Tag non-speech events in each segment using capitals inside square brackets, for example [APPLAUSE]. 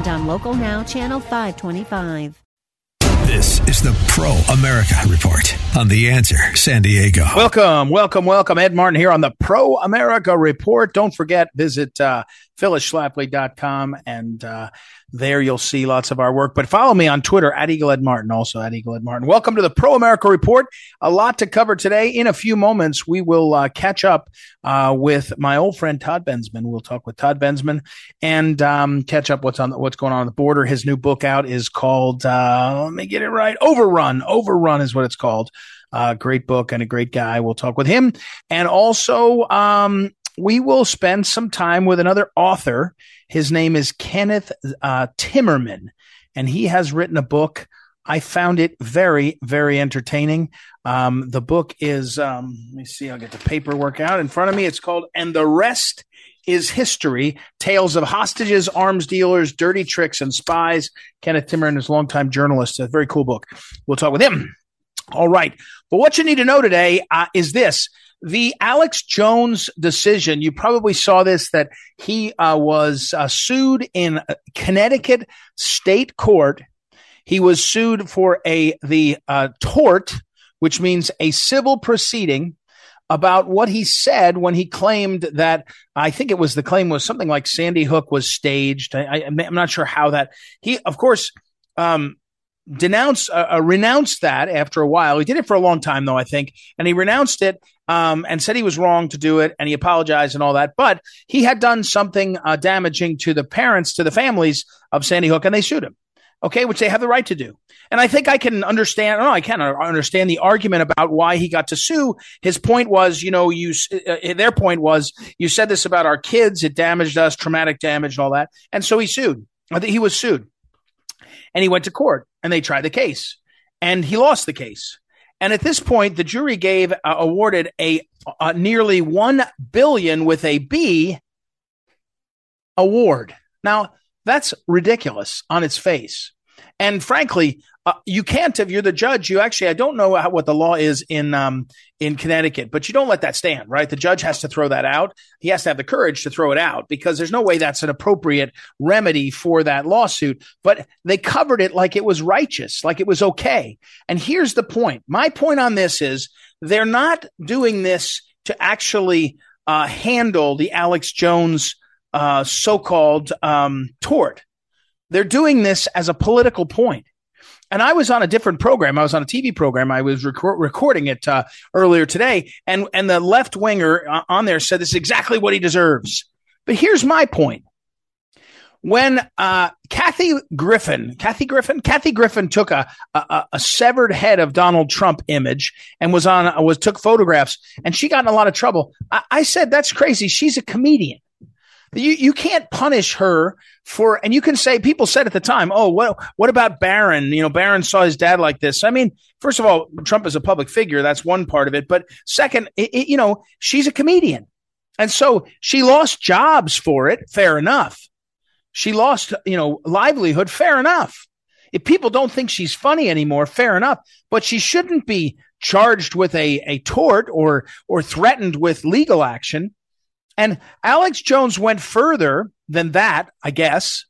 and on Local Now, Channel 525. This is the Pro America Report on The Answer San Diego. Welcome, welcome, welcome. Ed Martin here on the Pro America Report. Don't forget, visit uh, phyllisschlafly.com and uh, there you'll see lots of our work. But follow me on Twitter at Eagle Ed Martin, also at Eagle Ed Martin. Welcome to the Pro America Report. A lot to cover today. In a few moments, we will uh, catch up uh, with my old friend Todd Bensman. We'll talk with Todd Bensman and um, catch up what's on what's going on on the border. His new book out is called uh, let me get it right. Overrun. Overrun is what it's called. Uh, great book and a great guy. We'll talk with him. And also, um, we will spend some time with another author. His name is Kenneth uh, Timmerman, and he has written a book. I found it very, very entertaining. Um, the book is, um, let me see, I'll get the paperwork out in front of me. It's called And the Rest is History Tales of Hostages, Arms Dealers, Dirty Tricks, and Spies. Kenneth Timmerman is a longtime journalist. A very cool book. We'll talk with him. All right. But what you need to know today uh, is this the Alex Jones decision, you probably saw this that he uh, was uh, sued in Connecticut state court. He was sued for a the uh, tort, which means a civil proceeding about what he said when he claimed that I think it was the claim was something like Sandy Hook was staged. I, am not sure how that he, of course, um, denounced uh, uh, renounced that after a while. He did it for a long time though, I think, and he renounced it um, and said he was wrong to do it, and he apologized and all that. But he had done something uh, damaging to the parents, to the families of Sandy Hook, and they sued him. Okay, which they have the right to do. And I think I can understand. No, I can understand the argument about why he got to sue. His point was, you know, you. Uh, their point was, you said this about our kids. It damaged us, traumatic damage, and all that. And so he sued. I think he was sued, and he went to court, and they tried the case, and he lost the case. And at this point, the jury gave uh, awarded a, a nearly one billion with a B award. Now that's ridiculous on its face. And frankly, uh, you can't if you're the judge. You actually, I don't know how, what the law is in um, in Connecticut, but you don't let that stand, right? The judge has to throw that out. He has to have the courage to throw it out because there's no way that's an appropriate remedy for that lawsuit. But they covered it like it was righteous, like it was okay. And here's the point. My point on this is they're not doing this to actually uh, handle the Alex Jones uh, so-called um, tort. They're doing this as a political point. And I was on a different program. I was on a TV program. I was rec- recording it uh, earlier today, and and the left winger uh, on there said this is exactly what he deserves. But here's my point: when uh, Kathy Griffin, Kathy Griffin, Kathy Griffin took a, a, a severed head of Donald Trump image and was on was took photographs, and she got in a lot of trouble. I, I said that's crazy. She's a comedian. You you can't punish her for, and you can say people said at the time, oh, what what about Barron? You know, Barron saw his dad like this. I mean, first of all, Trump is a public figure. That's one part of it. But second, it, it, you know, she's a comedian, and so she lost jobs for it. Fair enough. She lost, you know, livelihood. Fair enough. If people don't think she's funny anymore, fair enough. But she shouldn't be charged with a, a tort or or threatened with legal action and Alex Jones went further than that, I guess.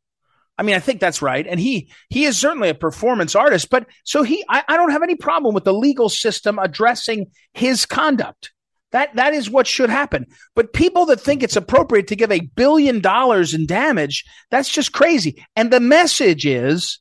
I mean, I think that's right. And he he is certainly a performance artist, but so he I, I don't have any problem with the legal system addressing his conduct. That that is what should happen. But people that think it's appropriate to give a billion dollars in damage, that's just crazy. And the message is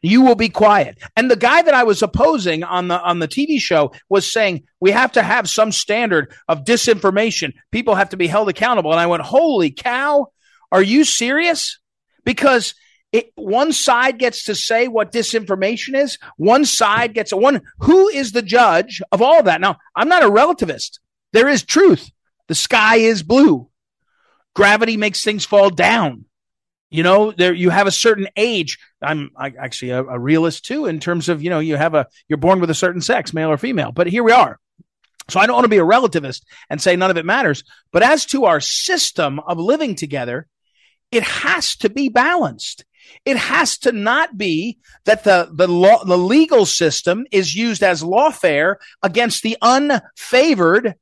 you will be quiet. And the guy that I was opposing on the on the TV show was saying we have to have some standard of disinformation. People have to be held accountable. And I went, "Holy cow, are you serious?" Because it, one side gets to say what disinformation is. One side gets a one. Who is the judge of all of that? Now, I'm not a relativist. There is truth. The sky is blue. Gravity makes things fall down. You know, there you have a certain age. I'm I, actually a, a realist too, in terms of you know you have a you're born with a certain sex, male or female. But here we are. So I don't want to be a relativist and say none of it matters. But as to our system of living together, it has to be balanced. It has to not be that the, the law, the legal system is used as lawfare against the unfavored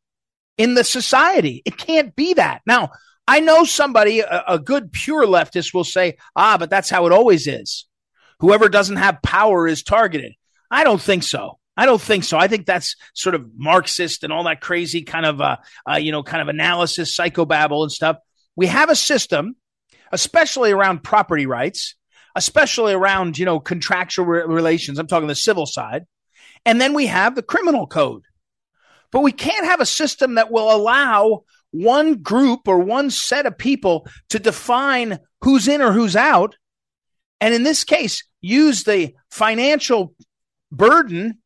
in the society. It can't be that. Now, I know somebody, a, a good pure leftist will say, ah, but that's how it always is. Whoever doesn't have power is targeted. I don't think so. I don't think so. I think that's sort of Marxist and all that crazy kind of, uh, uh, you know, kind of analysis, psychobabble and stuff. We have a system, especially around property rights, especially around, you know, contractual re- relations. I'm talking the civil side. And then we have the criminal code. But we can't have a system that will allow one group or one set of people to define who's in or who's out. And in this case, use the financial burden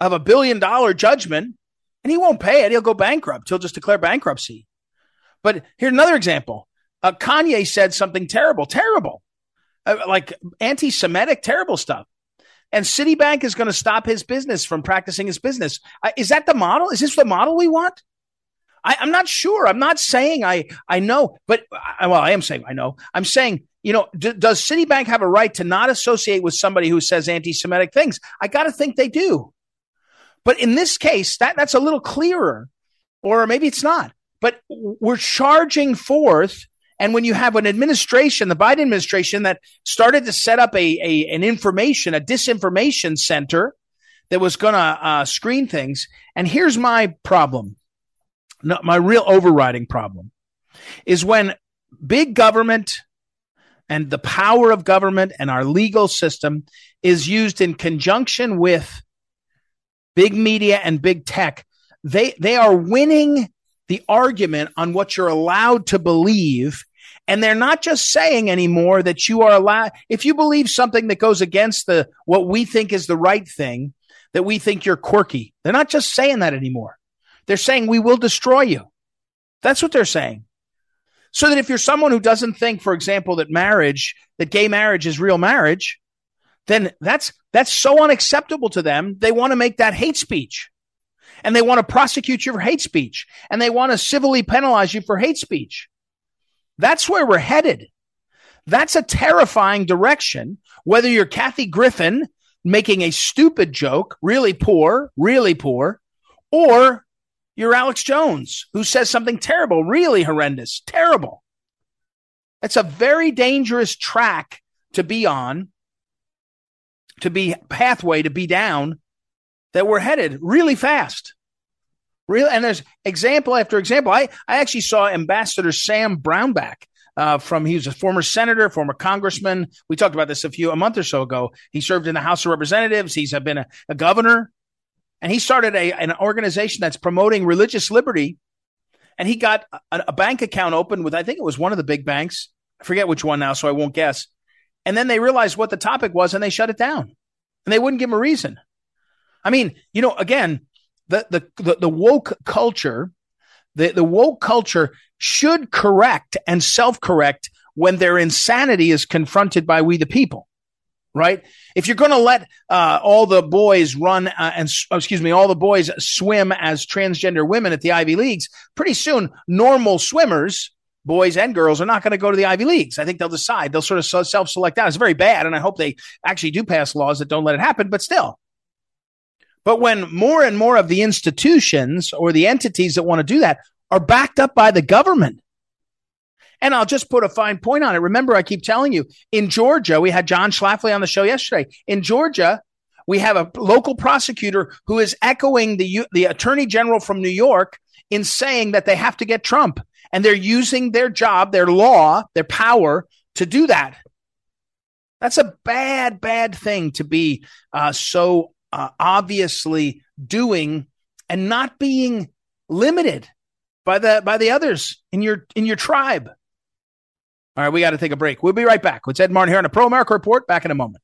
of a billion dollar judgment and he won't pay it. He'll go bankrupt. He'll just declare bankruptcy. But here's another example. Uh, Kanye said something terrible, terrible, uh, like anti Semitic, terrible stuff. And Citibank is going to stop his business from practicing his business. Uh, is that the model? Is this the model we want? I, am not sure. I'm not saying I I know, but I, well, I am saying I know. I'm saying you know, d- does Citibank have a right to not associate with somebody who says anti-Semitic things? I got to think they do. But in this case, that that's a little clearer, or maybe it's not. But we're charging forth. And when you have an administration, the Biden administration, that started to set up a, a an information, a disinformation center that was going to uh, screen things. And here's my problem no, my real overriding problem is when big government and the power of government and our legal system is used in conjunction with big media and big tech. They, they are winning the argument on what you're allowed to believe. And they're not just saying anymore that you are allowed, if you believe something that goes against the, what we think is the right thing, that we think you're quirky. They're not just saying that anymore. They're saying we will destroy you. That's what they're saying. So that if you're someone who doesn't think, for example, that marriage, that gay marriage is real marriage, then that's that's so unacceptable to them. They want to make that hate speech. And they want to prosecute you for hate speech. And they want to civilly penalize you for hate speech. That's where we're headed. That's a terrifying direction. Whether you're Kathy Griffin making a stupid joke, really poor, really poor, or you're Alex Jones, who says something terrible, really horrendous, terrible. It's a very dangerous track to be on, to be pathway to be down that we're headed really fast. Real, and there's example after example. I, I actually saw Ambassador Sam Brownback uh, from he was a former senator, former congressman. We talked about this a few a month or so ago. He served in the House of Representatives. He's been a, a governor and he started a, an organization that's promoting religious liberty. And he got a, a bank account open with, I think it was one of the big banks. I forget which one now, so I won't guess. And then they realized what the topic was and they shut it down. And they wouldn't give him a reason. I mean, you know, again, the the the, the woke culture, the, the woke culture should correct and self-correct when their insanity is confronted by we the people right? If you're going to let uh, all the boys run uh, and oh, excuse me, all the boys swim as transgender women at the Ivy Leagues, pretty soon normal swimmers, boys and girls, are not going to go to the Ivy Leagues. I think they'll decide they'll sort of self-select out. It's very bad, and I hope they actually do pass laws that don't let it happen. But still. But when more and more of the institutions or the entities that want to do that are backed up by the government, and I'll just put a fine point on it. Remember, I keep telling you in Georgia, we had John Schlafly on the show yesterday. In Georgia, we have a local prosecutor who is echoing the, the attorney general from New York in saying that they have to get Trump. And they're using their job, their law, their power to do that. That's a bad, bad thing to be uh, so uh, obviously doing and not being limited by the by the others in your in your tribe. All right, we got to take a break. We'll be right back. It's Ed Martin here on the Pro America Report. Back in a moment.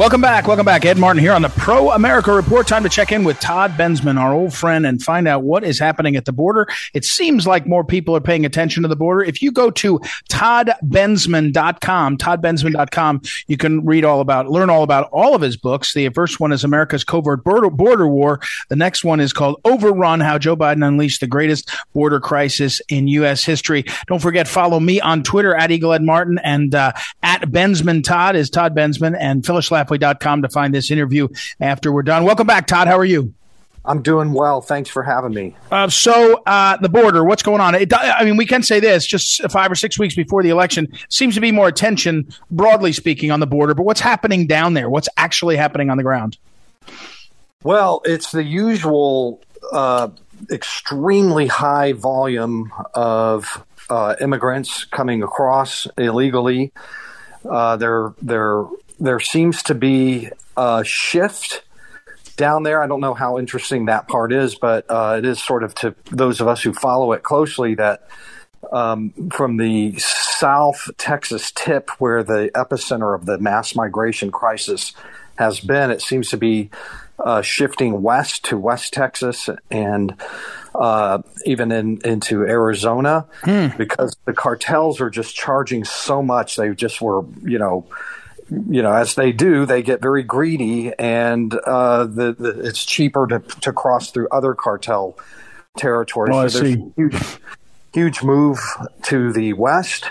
Welcome back. Welcome back. Ed Martin here on the Pro America Report. Time to check in with Todd Bensman, our old friend, and find out what is happening at the border. It seems like more people are paying attention to the border. If you go to toddbensman.com, toddbensman.com, you can read all about, learn all about all of his books. The first one is America's Covert Border, border War. The next one is called Overrun, How Joe Biden Unleashed the Greatest Border Crisis in U.S. History. Don't forget, follow me on Twitter at Eagle Ed Martin and uh, at Bensman Todd is Todd Bensman and Phyllis Laugh to find this interview after we're done. Welcome back, Todd. How are you? I'm doing well. Thanks for having me. Uh, so, uh, the border, what's going on? It, I mean, we can say this just five or six weeks before the election seems to be more attention, broadly speaking, on the border. But what's happening down there? What's actually happening on the ground? Well, it's the usual uh, extremely high volume of uh, immigrants coming across illegally. Uh, they're they're there seems to be a shift down there. I don't know how interesting that part is, but uh, it is sort of to those of us who follow it closely that um, from the South Texas tip, where the epicenter of the mass migration crisis has been, it seems to be uh, shifting west to West Texas and uh, even in, into Arizona hmm. because the cartels are just charging so much. They just were, you know, you know, as they do, they get very greedy, and uh, the, the, it's cheaper to to cross through other cartel territories. Oh, so there's huge, huge move to the west,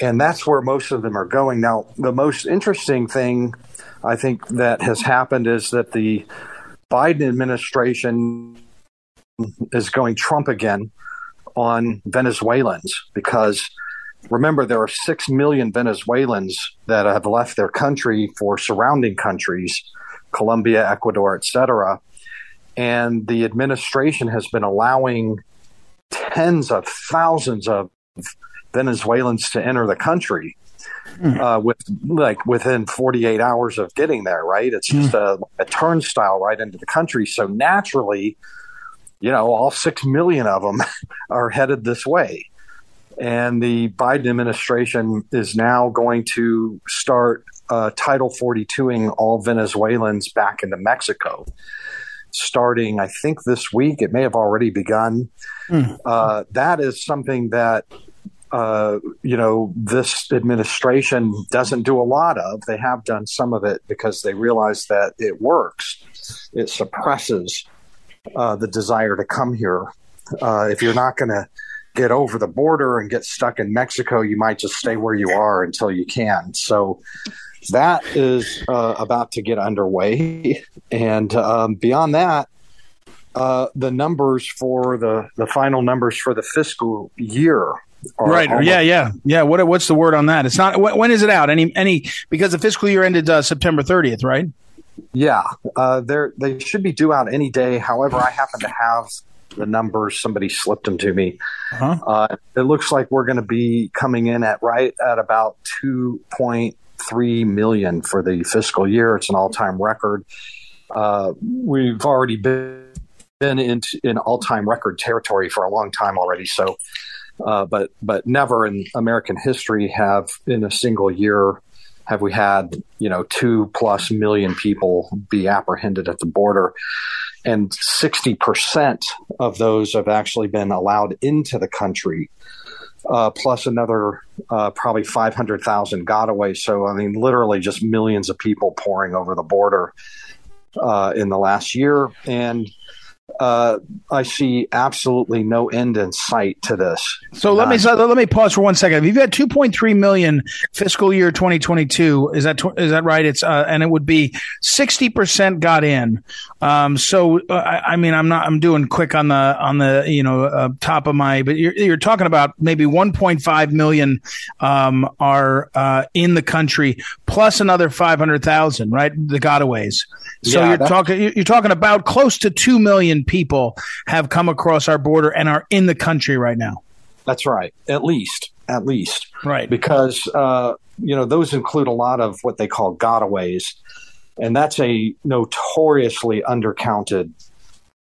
and that's where most of them are going. Now, the most interesting thing I think that has happened is that the Biden administration is going Trump again on Venezuelans because remember there are 6 million Venezuelans that have left their country for surrounding countries, Colombia, Ecuador, etc. And the administration has been allowing tens of thousands of Venezuelans to enter the country. Mm. Uh, with like within 48 hours of getting there, right? It's just mm. a, a turnstile right into the country. So naturally, you know, all six million of them [LAUGHS] are headed this way. And the Biden administration is now going to start uh, Title 42ing all Venezuelans back into Mexico. Starting, I think, this week. It may have already begun. Mm. Uh, that is something that uh, you know, this administration doesn't do a lot of. They have done some of it because they realize that it works. It suppresses uh, the desire to come here. Uh, if you're not going to get over the border and get stuck in Mexico, you might just stay where you are until you can. So that is uh, about to get underway. And um, beyond that, uh, the numbers for the, the final numbers for the fiscal year. right. Almost- yeah. Yeah. Yeah. What, what's the word on that? It's not, when is it out? Any, any, because the fiscal year ended uh, September 30th, right? Yeah. Uh, they should be due out any day. However, I happen to have the numbers. Somebody slipped them to me. Uh-huh. Uh, it looks like we're going to be coming in at right at about 2.3 million for the fiscal year. It's an all time record. Uh, we've already been been in, in all time record territory for a long time already. So, uh, but but never in American history have in a single year have we had you know two plus million people be apprehended at the border and 60% of those have actually been allowed into the country, uh, plus another uh, probably 500,000 got away. So, I mean, literally just millions of people pouring over the border uh, in the last year. And uh, I see absolutely no end in sight to this. So let me so let me pause for one second. If You've had 2.3 million fiscal year 2022. Is that is that right? It's uh, and it would be 60 percent got in. Um, so uh, I, I, mean, I'm not I'm doing quick on the on the you know uh, top of my, but you're you're talking about maybe 1.5 million um, are uh, in the country plus another 500,000, right? The gotaways. So yeah, you're talking you're talking about close to two million people have come across our border and are in the country right now. That's right. At least, at least, right? Because uh, you know those include a lot of what they call gotaways, and that's a notoriously undercounted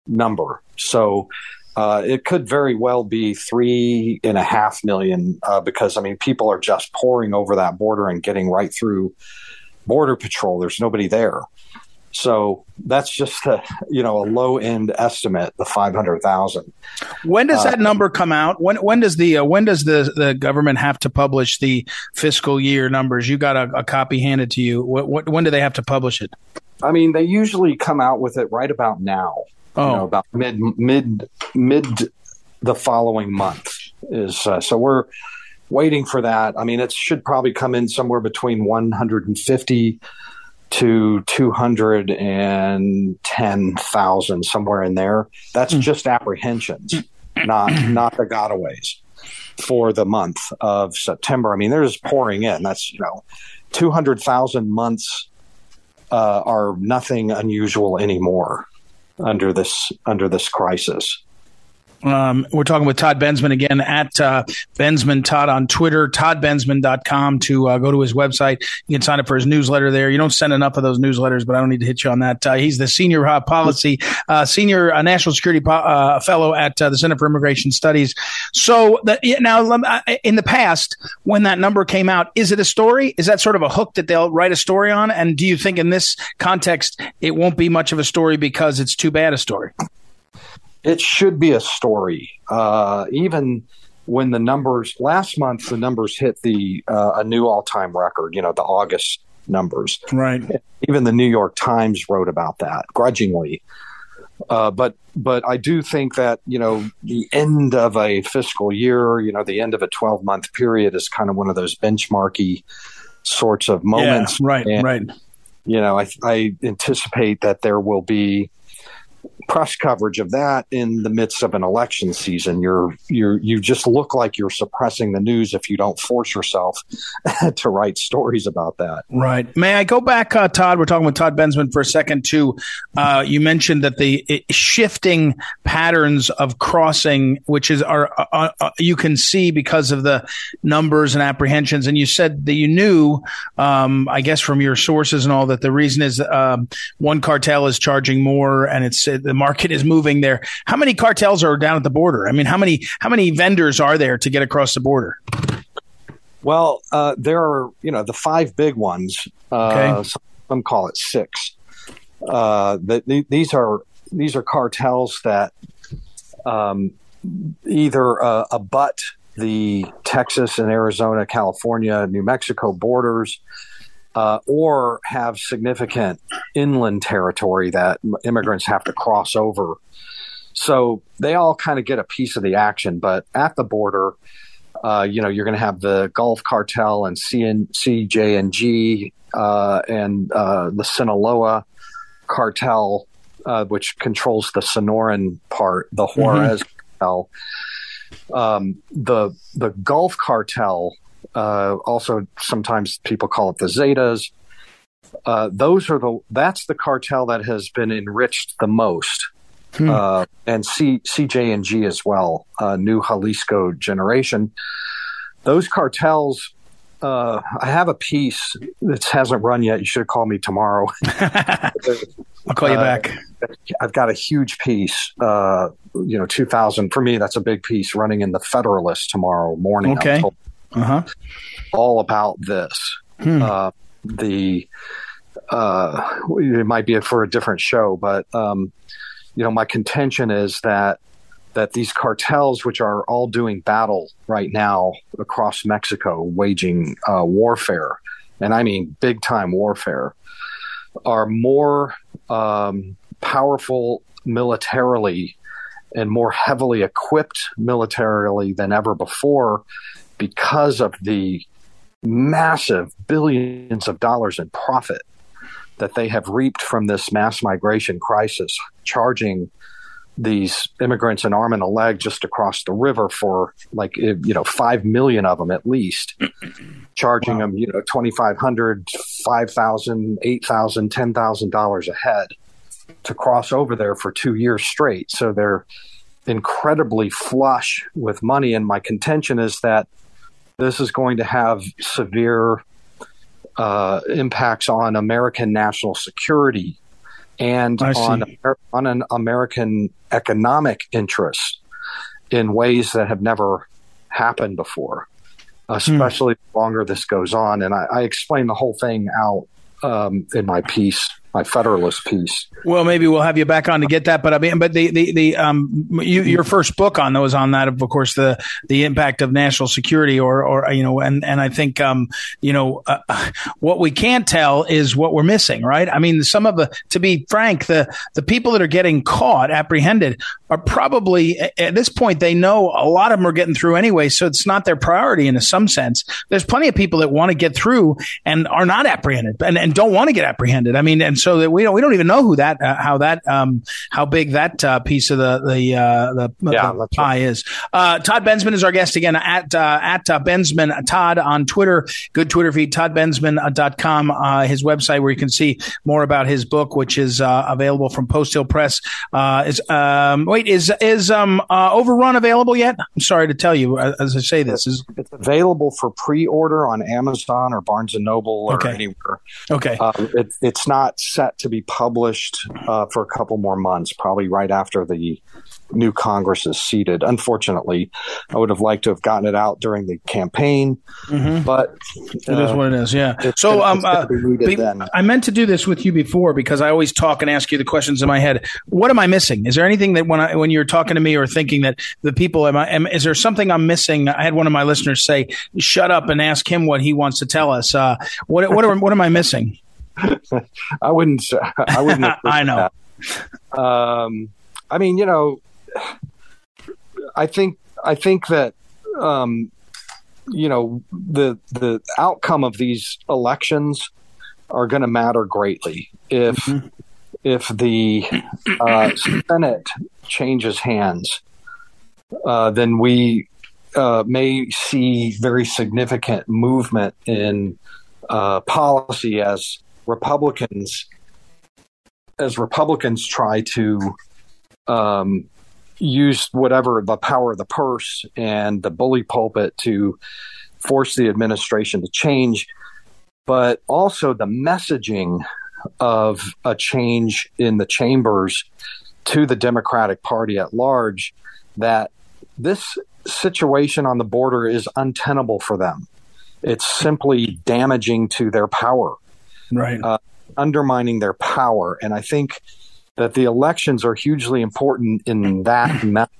number. So. Uh, it could very well be three and a half million uh, because I mean people are just pouring over that border and getting right through border patrol. There's nobody there. So that's just a you know a low end estimate, the five hundred thousand. When does uh, that number come out? When when does the uh, when does the the government have to publish the fiscal year numbers? You got a, a copy handed to you. What, what, when do they have to publish it? I mean, they usually come out with it right about now. Oh, you know, about mid mid mid the following month is uh, so we're waiting for that. I mean, it should probably come in somewhere between one hundred and fifty to 210,000 somewhere in there. That's mm. just apprehensions, not not the gotaways for the month of September. I mean, they're just pouring in. That's, you know, 200,000 months uh, are nothing unusual anymore under this under this crisis. Um, we're talking with Todd Bensman again at uh, Bensman Todd on Twitter, toddbensman.com to uh, go to his website. You can sign up for his newsletter there. You don't send enough of those newsletters, but I don't need to hit you on that. Uh, he's the senior uh, policy, uh, senior uh, national security po- fellow at the Center for Immigration Studies. So now, in the past, when that number came out, is it a story? Is that sort of a hook that they'll write a story on? And do you think in this context, it won't be much of a story because it's too bad a story? It should be a story. Uh, even when the numbers last month, the numbers hit the uh, a new all time record. You know, the August numbers. Right. Even the New York Times wrote about that grudgingly. Uh, but but I do think that you know the end of a fiscal year, you know, the end of a twelve month period is kind of one of those benchmarky sorts of moments. Yeah, right. And, right. You know, I, I anticipate that there will be press coverage of that in the midst of an election season. You're you you just look like you're suppressing the news if you don't force yourself [LAUGHS] to write stories about that. Right. May I go back, uh, Todd? We're talking with Todd Bensman for a second too. Uh, you mentioned that the shifting patterns of crossing, which is are uh, uh, uh, you can see because of the numbers and apprehensions, and you said that you knew, um, I guess from your sources and all that the reason is um, one cartel is charging more, and it's the the market is moving there. How many cartels are down at the border? I mean, how many how many vendors are there to get across the border? Well, uh, there are you know the five big ones. Uh, okay. Some call it six. Uh, the, these are these are cartels that um, either uh, abut the Texas and Arizona, California, New Mexico borders uh, or have significant inland territory that immigrants have to cross over. So they all kind of get a piece of the action. But at the border, uh, you know, you're going to have the Gulf Cartel and CN, CJNG uh, and uh, the Sinaloa Cartel, uh, which controls the Sonoran part, the mm-hmm. Juarez mm-hmm. Cartel. Um, the the Gulf Cartel uh, also, sometimes people call it the Zetas. Uh, those are the that's the cartel that has been enriched the most, hmm. uh, and C, CJNG as well, uh, New Jalisco Generation. Those cartels. Uh, I have a piece that hasn't run yet. You should call me tomorrow. [LAUGHS] [LAUGHS] I'll call you uh, back. I've got a huge piece. you know, two thousand for me. That's a big piece running in the Federalist tomorrow morning. Okay uh-huh. all about this. Hmm. Uh, the uh, it might be for a different show, but um, you know, my contention is that that these cartels, which are all doing battle right now across Mexico, waging uh, warfare, and I mean big time warfare, are more um, powerful militarily and more heavily equipped militarily than ever before because of the massive billions of dollars in profit that they have reaped from this mass migration crisis, charging these immigrants an arm and a leg just across the river for like eh, you know 5 million of them at least [CLEARS THROAT] charging wow. them you know 2500 5000 8000 10000 dollars a head to cross over there for 2 years straight so they're incredibly flush with money and my contention is that this is going to have severe uh, impacts on American national security and on on an American economic interest in ways that have never happened before, especially hmm. the longer this goes on. And I, I explain the whole thing out um, in my piece my Federalist piece. Well, maybe we'll have you back on to get that. But I mean, but the the the um, you, your first book on those on that, of of course, the the impact of national security, or or you know, and and I think um, you know, uh, what we can't tell is what we're missing, right? I mean, some of the, to be frank, the the people that are getting caught, apprehended, are probably at this point they know a lot of them are getting through anyway, so it's not their priority in some sense. There's plenty of people that want to get through and are not apprehended and, and don't want to get apprehended. I mean, and so that we don't we don't even know who that uh, how that um, how big that uh, piece of the the uh, the, yeah, the pie right. is. Uh, Todd Bensman is our guest again at uh, at uh, Bensman Todd on Twitter. Good Twitter feed toddbensman.com uh, his website where you can see more about his book which is available from Post Hill Press. is um, wait is is um, Overrun available yet? I'm sorry to tell you as I say this is it's available for pre-order on Amazon or Barnes and Noble or okay. anywhere. Okay, it, it's not set to be published uh, for a couple more months, probably right after the new Congress is seated. Unfortunately, I would have liked to have gotten it out during the campaign, mm-hmm. but uh, it is uh, what it is. Yeah. So, um, uh, be, I meant to do this with you before because I always talk and ask you the questions in my head. What am I missing? Is there anything that when I, when you're talking to me or thinking that the people am I, am, is there something I'm missing? I had one of my listeners say, "Shut up and ask him what he wants to tell us." Uh, what what are, what am I missing? I wouldn't. I wouldn't. [LAUGHS] I know. Um, I mean, you know, I think I think that um, you know the the outcome of these elections are going to matter greatly if mm-hmm. if the uh, Senate changes hands, uh, then we uh, may see very significant movement in uh, policy as Republicans as Republicans try to um, use whatever the power of the purse and the bully pulpit to force the administration to change, but also the messaging of a change in the chambers to the Democratic Party at large that this situation on the border is untenable for them. It's simply damaging to their power right? Uh, undermining their power. And I think that the elections are hugely important in [COUGHS] that.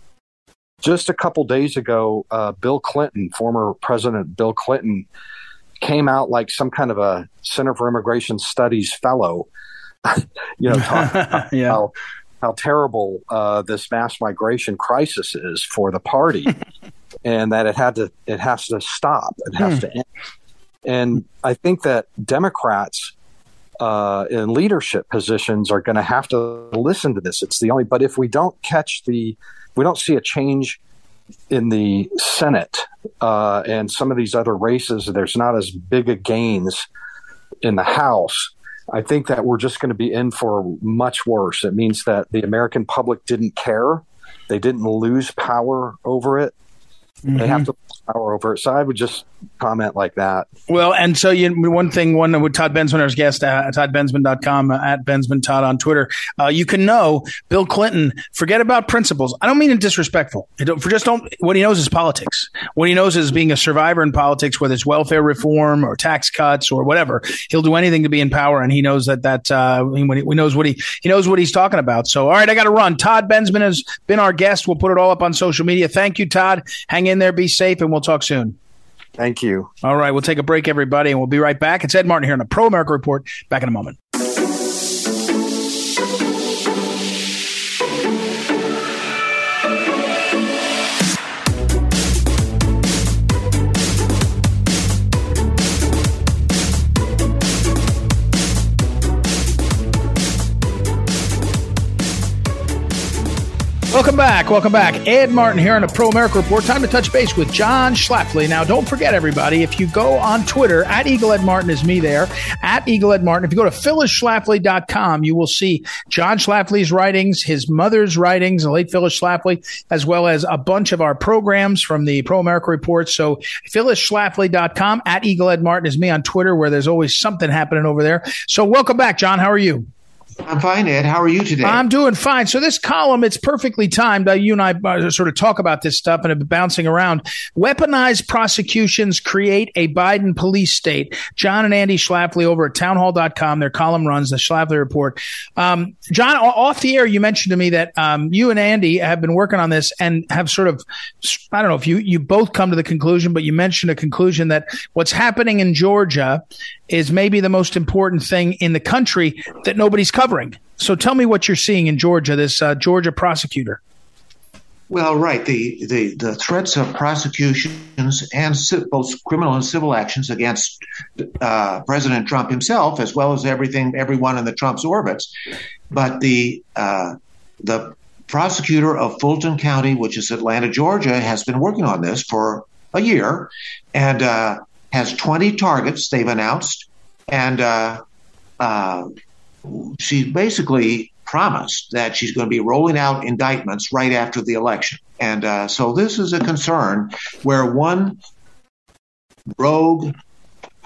Just a couple days ago, uh, Bill Clinton, former President Bill Clinton, came out like some kind of a Center for Immigration Studies fellow. [LAUGHS] you know, [LAUGHS] yeah. how how terrible uh, this mass migration crisis is for the party, [LAUGHS] and that it had to it has to stop. It has hmm. to end. And I think that Democrats uh, in leadership positions are going to have to listen to this. It's the only, but if we don't catch the, we don't see a change in the Senate uh, and some of these other races, there's not as big a gains in the House. I think that we're just going to be in for much worse. It means that the American public didn't care. They didn't lose power over it. Mm-hmm. They have mm-hmm. to power over. So I would just comment like that. Well, and so you, one thing, one with Todd Bensman, our guest uh, at toddbensman.com, uh, at Bensman Todd on Twitter, uh, you can know Bill Clinton, forget about principles. I don't mean it disrespectful. Don't, for just don't, what he knows is politics. What he knows is being a survivor in politics, whether it's welfare reform or tax cuts or whatever. He'll do anything to be in power. And he knows that, that, uh, he, he knows what he, he knows what he's talking about. So, all right, I got to run. Todd Bensman has been our guest. We'll put it all up on social media. Thank you, Todd. Hang in there, be safe, and we'll talk soon. Thank you. All right, we'll take a break, everybody, and we'll be right back. It's Ed Martin here on the Pro America Report. Back in a moment. Back. Welcome back. Ed Martin here on the Pro America Report. Time to touch base with John Schlafly. Now, don't forget, everybody, if you go on Twitter, at Eagle Ed Martin is me there, at Eagle Ed Martin. If you go to phyllisschlafly.com, you will see John Schlafly's writings, his mother's writings, the late Phyllis Schlafly, as well as a bunch of our programs from the Pro America Report. So, phyllisschlafly.com, at Eagle Ed Martin is me on Twitter, where there's always something happening over there. So, welcome back, John. How are you? I'm fine, Ed. How are you today? I'm doing fine. So this column, it's perfectly timed. Uh, you and I uh, sort of talk about this stuff and have been bouncing around. Weaponized prosecutions create a Biden police state. John and Andy Schlafly over at townhall.com. Their column runs the Schlafly report. Um, John, off the air, you mentioned to me that um, you and Andy have been working on this and have sort of, I don't know if you, you both come to the conclusion, but you mentioned a conclusion that what's happening in Georgia is maybe the most important thing in the country that nobody's covering. So tell me what you're seeing in Georgia, this uh, Georgia prosecutor. Well, right. The, the, the threats of prosecutions and both criminal and civil actions against uh, President Trump himself, as well as everything, everyone in the Trump's orbits. But the uh, the prosecutor of Fulton County, which is Atlanta, Georgia, has been working on this for a year, and uh, has 20 targets they've announced, and uh, uh, she basically promised that she's going to be rolling out indictments right after the election. And uh, so this is a concern where one rogue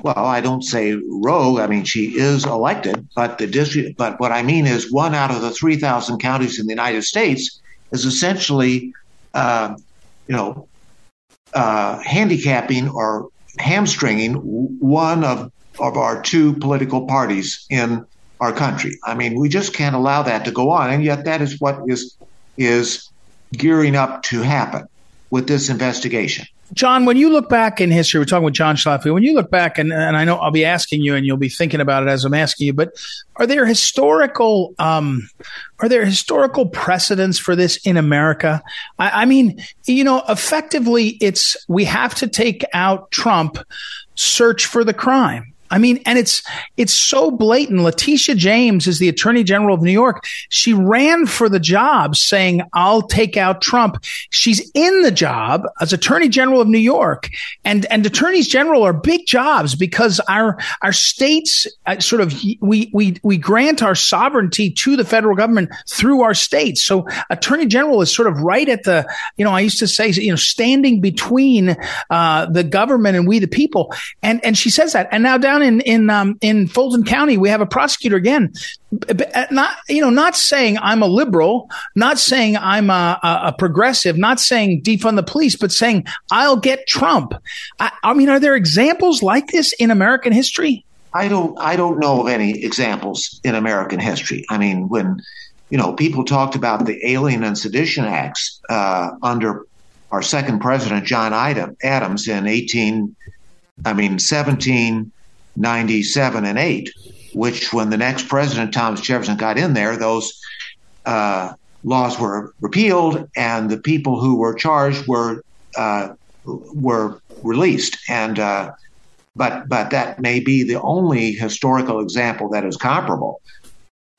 well, I don't say rogue. I mean, she is elected, but the district, but what I mean is one out of the 3,000 counties in the United States is essentially, uh, you know, uh, handicapping or hamstringing one of, of our two political parties in our country. I mean, we just can't allow that to go on. And yet that is what is, is gearing up to happen with this investigation. John, when you look back in history, we're talking with John Schlafly. When you look back, and, and I know I'll be asking you, and you'll be thinking about it as I'm asking you, but are there historical um, are there historical precedents for this in America? I, I mean, you know, effectively, it's we have to take out Trump, search for the crime. I mean, and it's it's so blatant. Letitia James is the Attorney General of New York. She ran for the job saying, "I'll take out Trump." She's in the job as Attorney General of New York, and and attorneys general are big jobs because our our states uh, sort of we we we grant our sovereignty to the federal government through our states. So Attorney General is sort of right at the you know I used to say you know standing between uh, the government and we the people, and and she says that, and now down down in in um, in Fulton County, we have a prosecutor again, uh, not you know, not saying I'm a liberal, not saying I'm a, a progressive, not saying defund the police, but saying I'll get Trump. I, I mean, are there examples like this in American history? I don't I don't know of any examples in American history. I mean, when you know people talked about the Alien and Sedition Acts uh, under our second president John Adams in 18 I mean 17 97 and 8, which when the next president, Thomas Jefferson, got in there, those uh, laws were repealed and the people who were charged were uh, were released. And uh, but but that may be the only historical example that is comparable.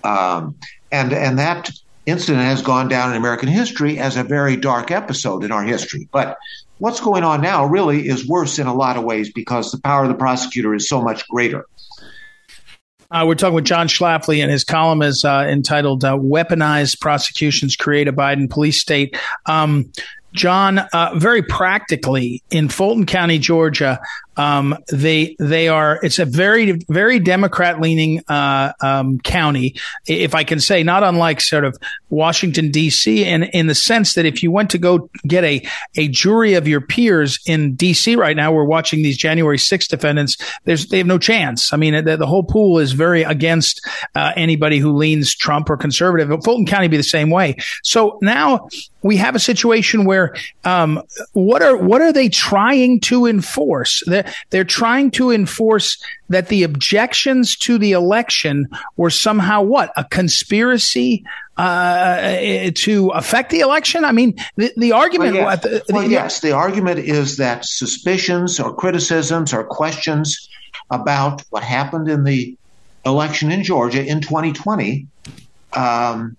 Um, and and that incident has gone down in American history as a very dark episode in our history. But what's going on now really is worse in a lot of ways because the power of the prosecutor is so much greater. Uh, we're talking with John Schlafly, and his column is uh, entitled uh, "Weaponized Prosecutions Create a Biden Police State." Um, John, uh, very practically in Fulton County, Georgia, um, they they are. It's a very very Democrat leaning uh, um, county, if I can say, not unlike sort of Washington D.C. in in the sense that if you went to go get a a jury of your peers in D.C. right now, we're watching these January 6 defendants. There's they have no chance. I mean, the, the whole pool is very against uh, anybody who leans Trump or conservative. Fulton County be the same way. So now we have a situation where um, what are what are they trying to enforce? They're, they're trying to enforce that the objections to the election were somehow what a conspiracy uh, to affect the election. I mean, the, the argument. Well, yes. The, well, yes, the argument is that suspicions or criticisms or questions about what happened in the election in Georgia in 2020. Um,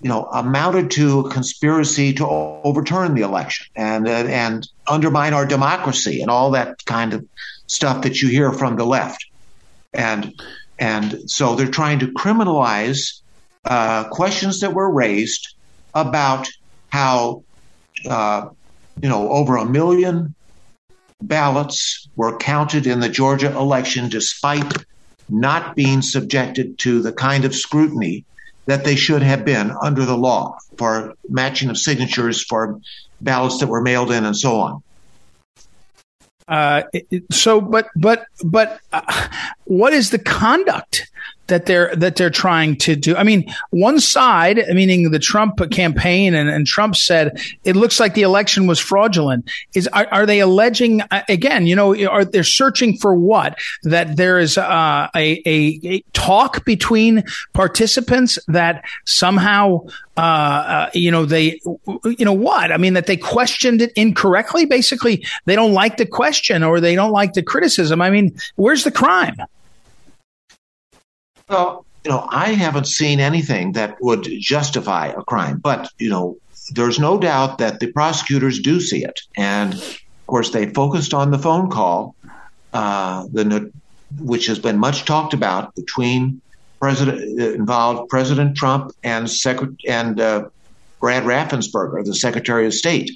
you know, amounted to a conspiracy to overturn the election and uh, and undermine our democracy and all that kind of stuff that you hear from the left, and and so they're trying to criminalize uh, questions that were raised about how uh, you know over a million ballots were counted in the Georgia election despite not being subjected to the kind of scrutiny that they should have been under the law for matching of signatures for ballots that were mailed in and so on. Uh, so, but, but, but, uh, what is the conduct that they're that they're trying to do. I mean, one side, meaning the Trump campaign, and, and Trump said it looks like the election was fraudulent. Is are, are they alleging uh, again? You know, are they searching for what? That there is uh, a, a, a talk between participants that somehow uh, uh, you know, they, you know what? I mean, that they questioned it incorrectly. Basically, they don't like the question or they don't like the criticism. I mean, where's the crime? Well, you know, I haven't seen anything that would justify a crime, but you know, there's no doubt that the prosecutors do see it, and of course, they focused on the phone call, uh, the which has been much talked about between President involved President Trump and Secret and uh, Brad Raffensperger, the Secretary of State.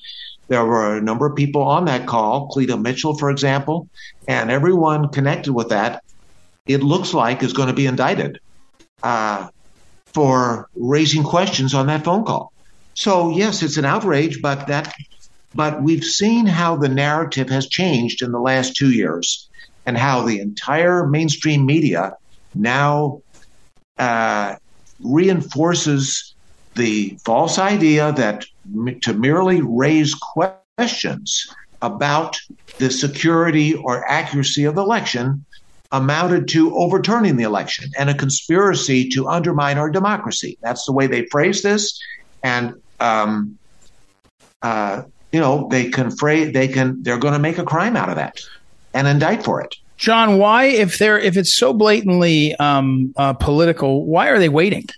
There were a number of people on that call, Cleta Mitchell, for example, and everyone connected with that it looks like is going to be indicted uh, for raising questions on that phone call. So yes, it's an outrage, but that, but we've seen how the narrative has changed in the last two years, and how the entire mainstream media now uh, reinforces the false idea that to merely raise questions about the security or accuracy of the election amounted to overturning the election and a conspiracy to undermine our democracy. That's the way they phrase this, and um, uh, you know they can phrase they can they're going to make a crime out of that and indict for it. John, why if they're if it's so blatantly um, uh, political, why are they waiting?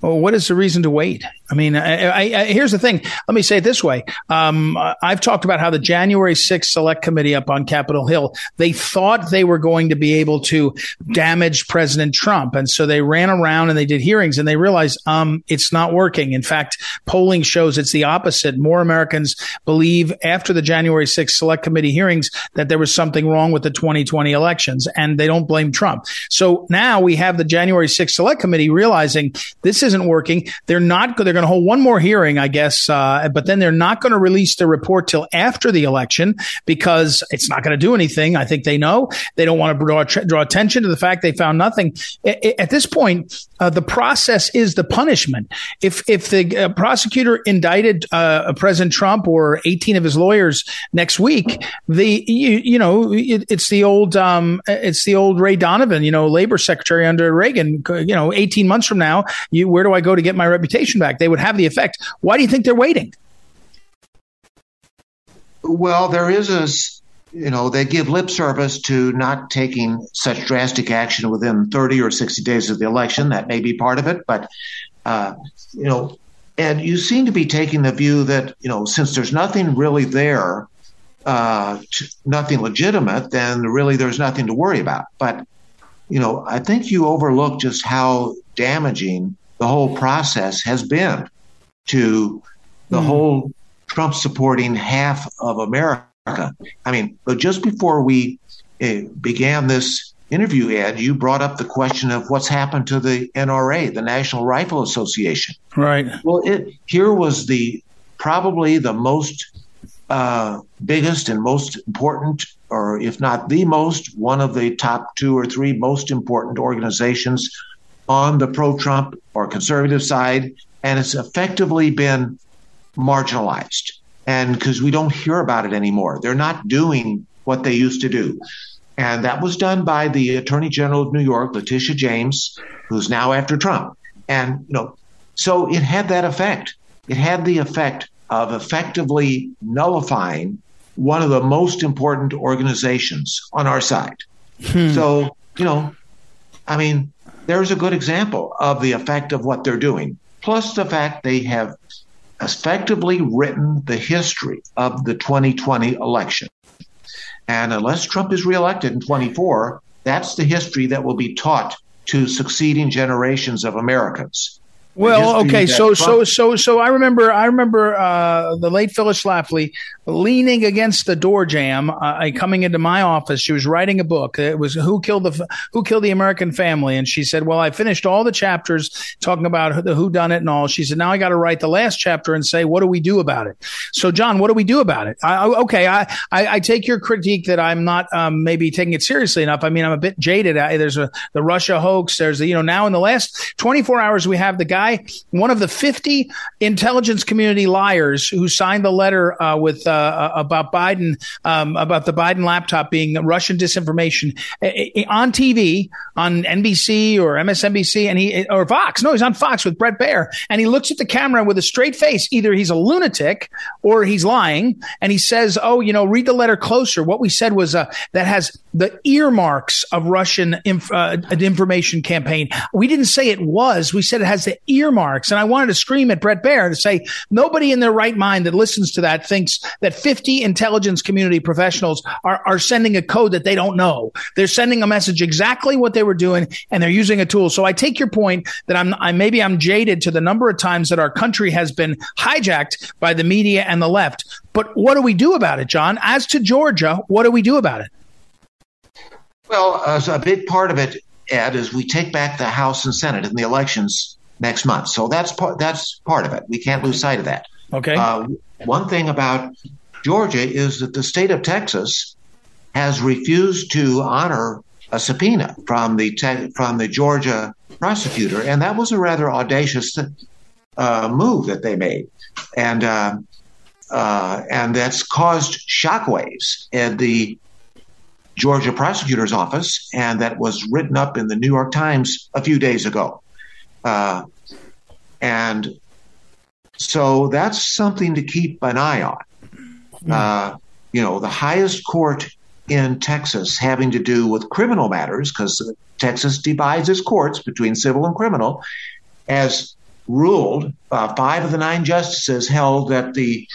What is the reason to wait? I mean, I, I, I, here's the thing. Let me say it this way. Um, I've talked about how the January 6th Select Committee up on Capitol Hill, they thought they were going to be able to damage President Trump. And so they ran around and they did hearings and they realized um, it's not working. In fact, polling shows it's the opposite. More Americans believe after the January 6th Select Committee hearings that there was something wrong with the 2020 elections and they don't blame Trump. So now we have the January 6th Select Committee realizing this isn't working. They're not, they're going to hold one more hearing, I guess, uh, but then they're not going to release the report till after the election because it's not going to do anything. I think they know they don't want to draw, draw attention to the fact they found nothing. At this point, uh, the process is the punishment. If if the uh, prosecutor indicted uh, President Trump or 18 of his lawyers next week, the you, you know it, it's the old um, it's the old Ray Donovan, you know, labor secretary under Reagan. You know, 18 months from now, you, where do I go to get my reputation back? They would have the effect. Why do you think they're waiting? Well, there is a you know, they give lip service to not taking such drastic action within 30 or 60 days of the election. That may be part of it, but, uh, you know, and you seem to be taking the view that, you know, since there's nothing really there, uh, nothing legitimate, then really there's nothing to worry about. But, you know, I think you overlook just how damaging the whole process has been to the mm. whole Trump supporting half of America I mean, but just before we uh, began this interview, Ed, you brought up the question of what's happened to the NRA, the National Rifle Association. Right. Well, it, here was the probably the most uh, biggest and most important, or if not the most, one of the top two or three most important organizations on the pro Trump or conservative side. And it's effectively been marginalized and because we don't hear about it anymore. They're not doing what they used to do. And that was done by the Attorney General of New York, Letitia James, who's now after Trump. And, you know, so it had that effect. It had the effect of effectively nullifying one of the most important organizations on our side. Hmm. So, you know, I mean, there's a good example of the effect of what they're doing. Plus the fact they have effectively written the history of the 2020 election. And unless Trump is reelected in 24, that's the history that will be taught to succeeding generations of Americans. Well, okay, so so so so I remember I remember uh, the late Phyllis Schlafly leaning against the door jamb, uh, coming into my office. She was writing a book. It was who killed the who killed the American family, and she said, "Well, I finished all the chapters talking about the who done it and all." She said, "Now I got to write the last chapter and say what do we do about it." So, John, what do we do about it? I, okay, I, I, I take your critique that I'm not um, maybe taking it seriously enough. I mean, I'm a bit jaded. I, there's a the Russia hoax. There's the, you know now in the last 24 hours we have the guy guy, one of the 50 intelligence community liars who signed the letter uh, with uh, uh about Biden, um, about the Biden laptop being Russian disinformation on TV, on NBC or MSNBC, and he or Fox. No, he's on Fox with Bret Baier, and he looks at the camera with a straight face. Either he's a lunatic or he's lying, and he says, "Oh, you know, read the letter closer. What we said was uh, that has the earmarks of Russian inf- uh, information campaign. We didn't say it was. We said it has the earmarks. And I wanted to scream at Bret Baier to say nobody in their right mind that listens to that thinks that 50 intelligence community professionals are, are sending a code that they don't know. They're sending a message exactly what they were doing and they're using a tool. So I take your point that I'm, I maybe I'm jaded to the number of times that our country has been hijacked by the media and the left. But what do we do about it, John? As to Georgia, what do we do about it? Well, as a big part of it, Ed, is we take back the House and Senate in the elections next month. So that's part that's part of it. We can't lose sight of that. Okay. Uh, one thing about Georgia is that the state of Texas has refused to honor a subpoena from the te- from the Georgia prosecutor, and that was a rather audacious uh, move that they made, and uh, uh and that's caused shockwaves in the Georgia prosecutor's office, and that was written up in the New York Times a few days ago. Uh, and so that's something to keep an eye on. Hmm. Uh, you know, the highest court in Texas having to do with criminal matters, because Texas divides its courts between civil and criminal, has ruled, uh, five of the nine justices held that the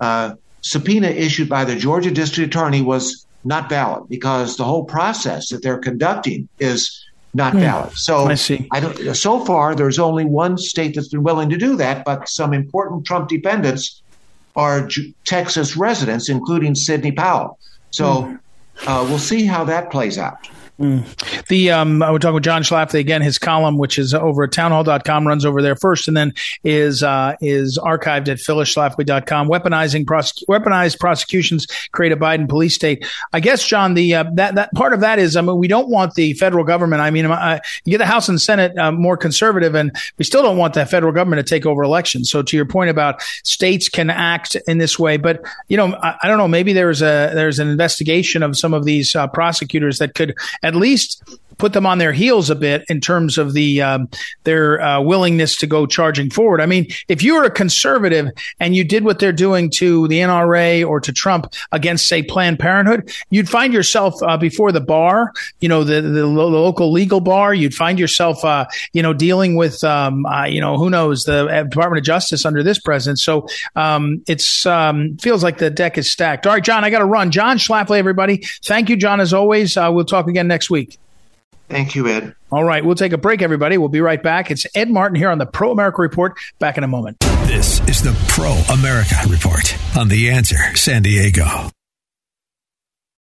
uh, subpoena issued by the Georgia district attorney was not valid because the whole process that they're conducting is not hmm. valid. So I see. I don't, so far, there's only one state that's been willing to do that, but some important Trump dependents are J- Texas residents, including Sidney Powell. So hmm. uh, we'll see how that plays out. Mm. The um, we're talking with John Schlafly again. His column, which is over at townhall.com, runs over there first, and then is uh, is archived at phyllisschlafly.com. Weaponizing prosec- weaponized prosecutions create a Biden police state. I guess, John, the uh, that that part of that is, I mean, we don't want the federal government. I mean, uh, you get the House and Senate uh, more conservative, and we still don't want the federal government to take over elections. So, to your point about states can act in this way, but you know, I, I don't know. Maybe there's a there's an investigation of some of these uh, prosecutors that could at least put them on their heels a bit in terms of the um, their uh, willingness to go charging forward. I mean, if you were a conservative and you did what they're doing to the NRA or to Trump against, say, Planned Parenthood, you'd find yourself uh, before the bar, you know, the, the, the, local legal bar. You'd find yourself, uh, you know, dealing with, um, uh, you know, who knows, the uh, Department of Justice under this president. So um, it's um, feels like the deck is stacked. All right, John, I got to run. John Schlafly, everybody. Thank you, John, as always. Uh, we'll talk again next week. Thank you, Ed. All right, we'll take a break, everybody. We'll be right back. It's Ed Martin here on the Pro America Report. Back in a moment. This is the Pro America Report on The Answer San Diego.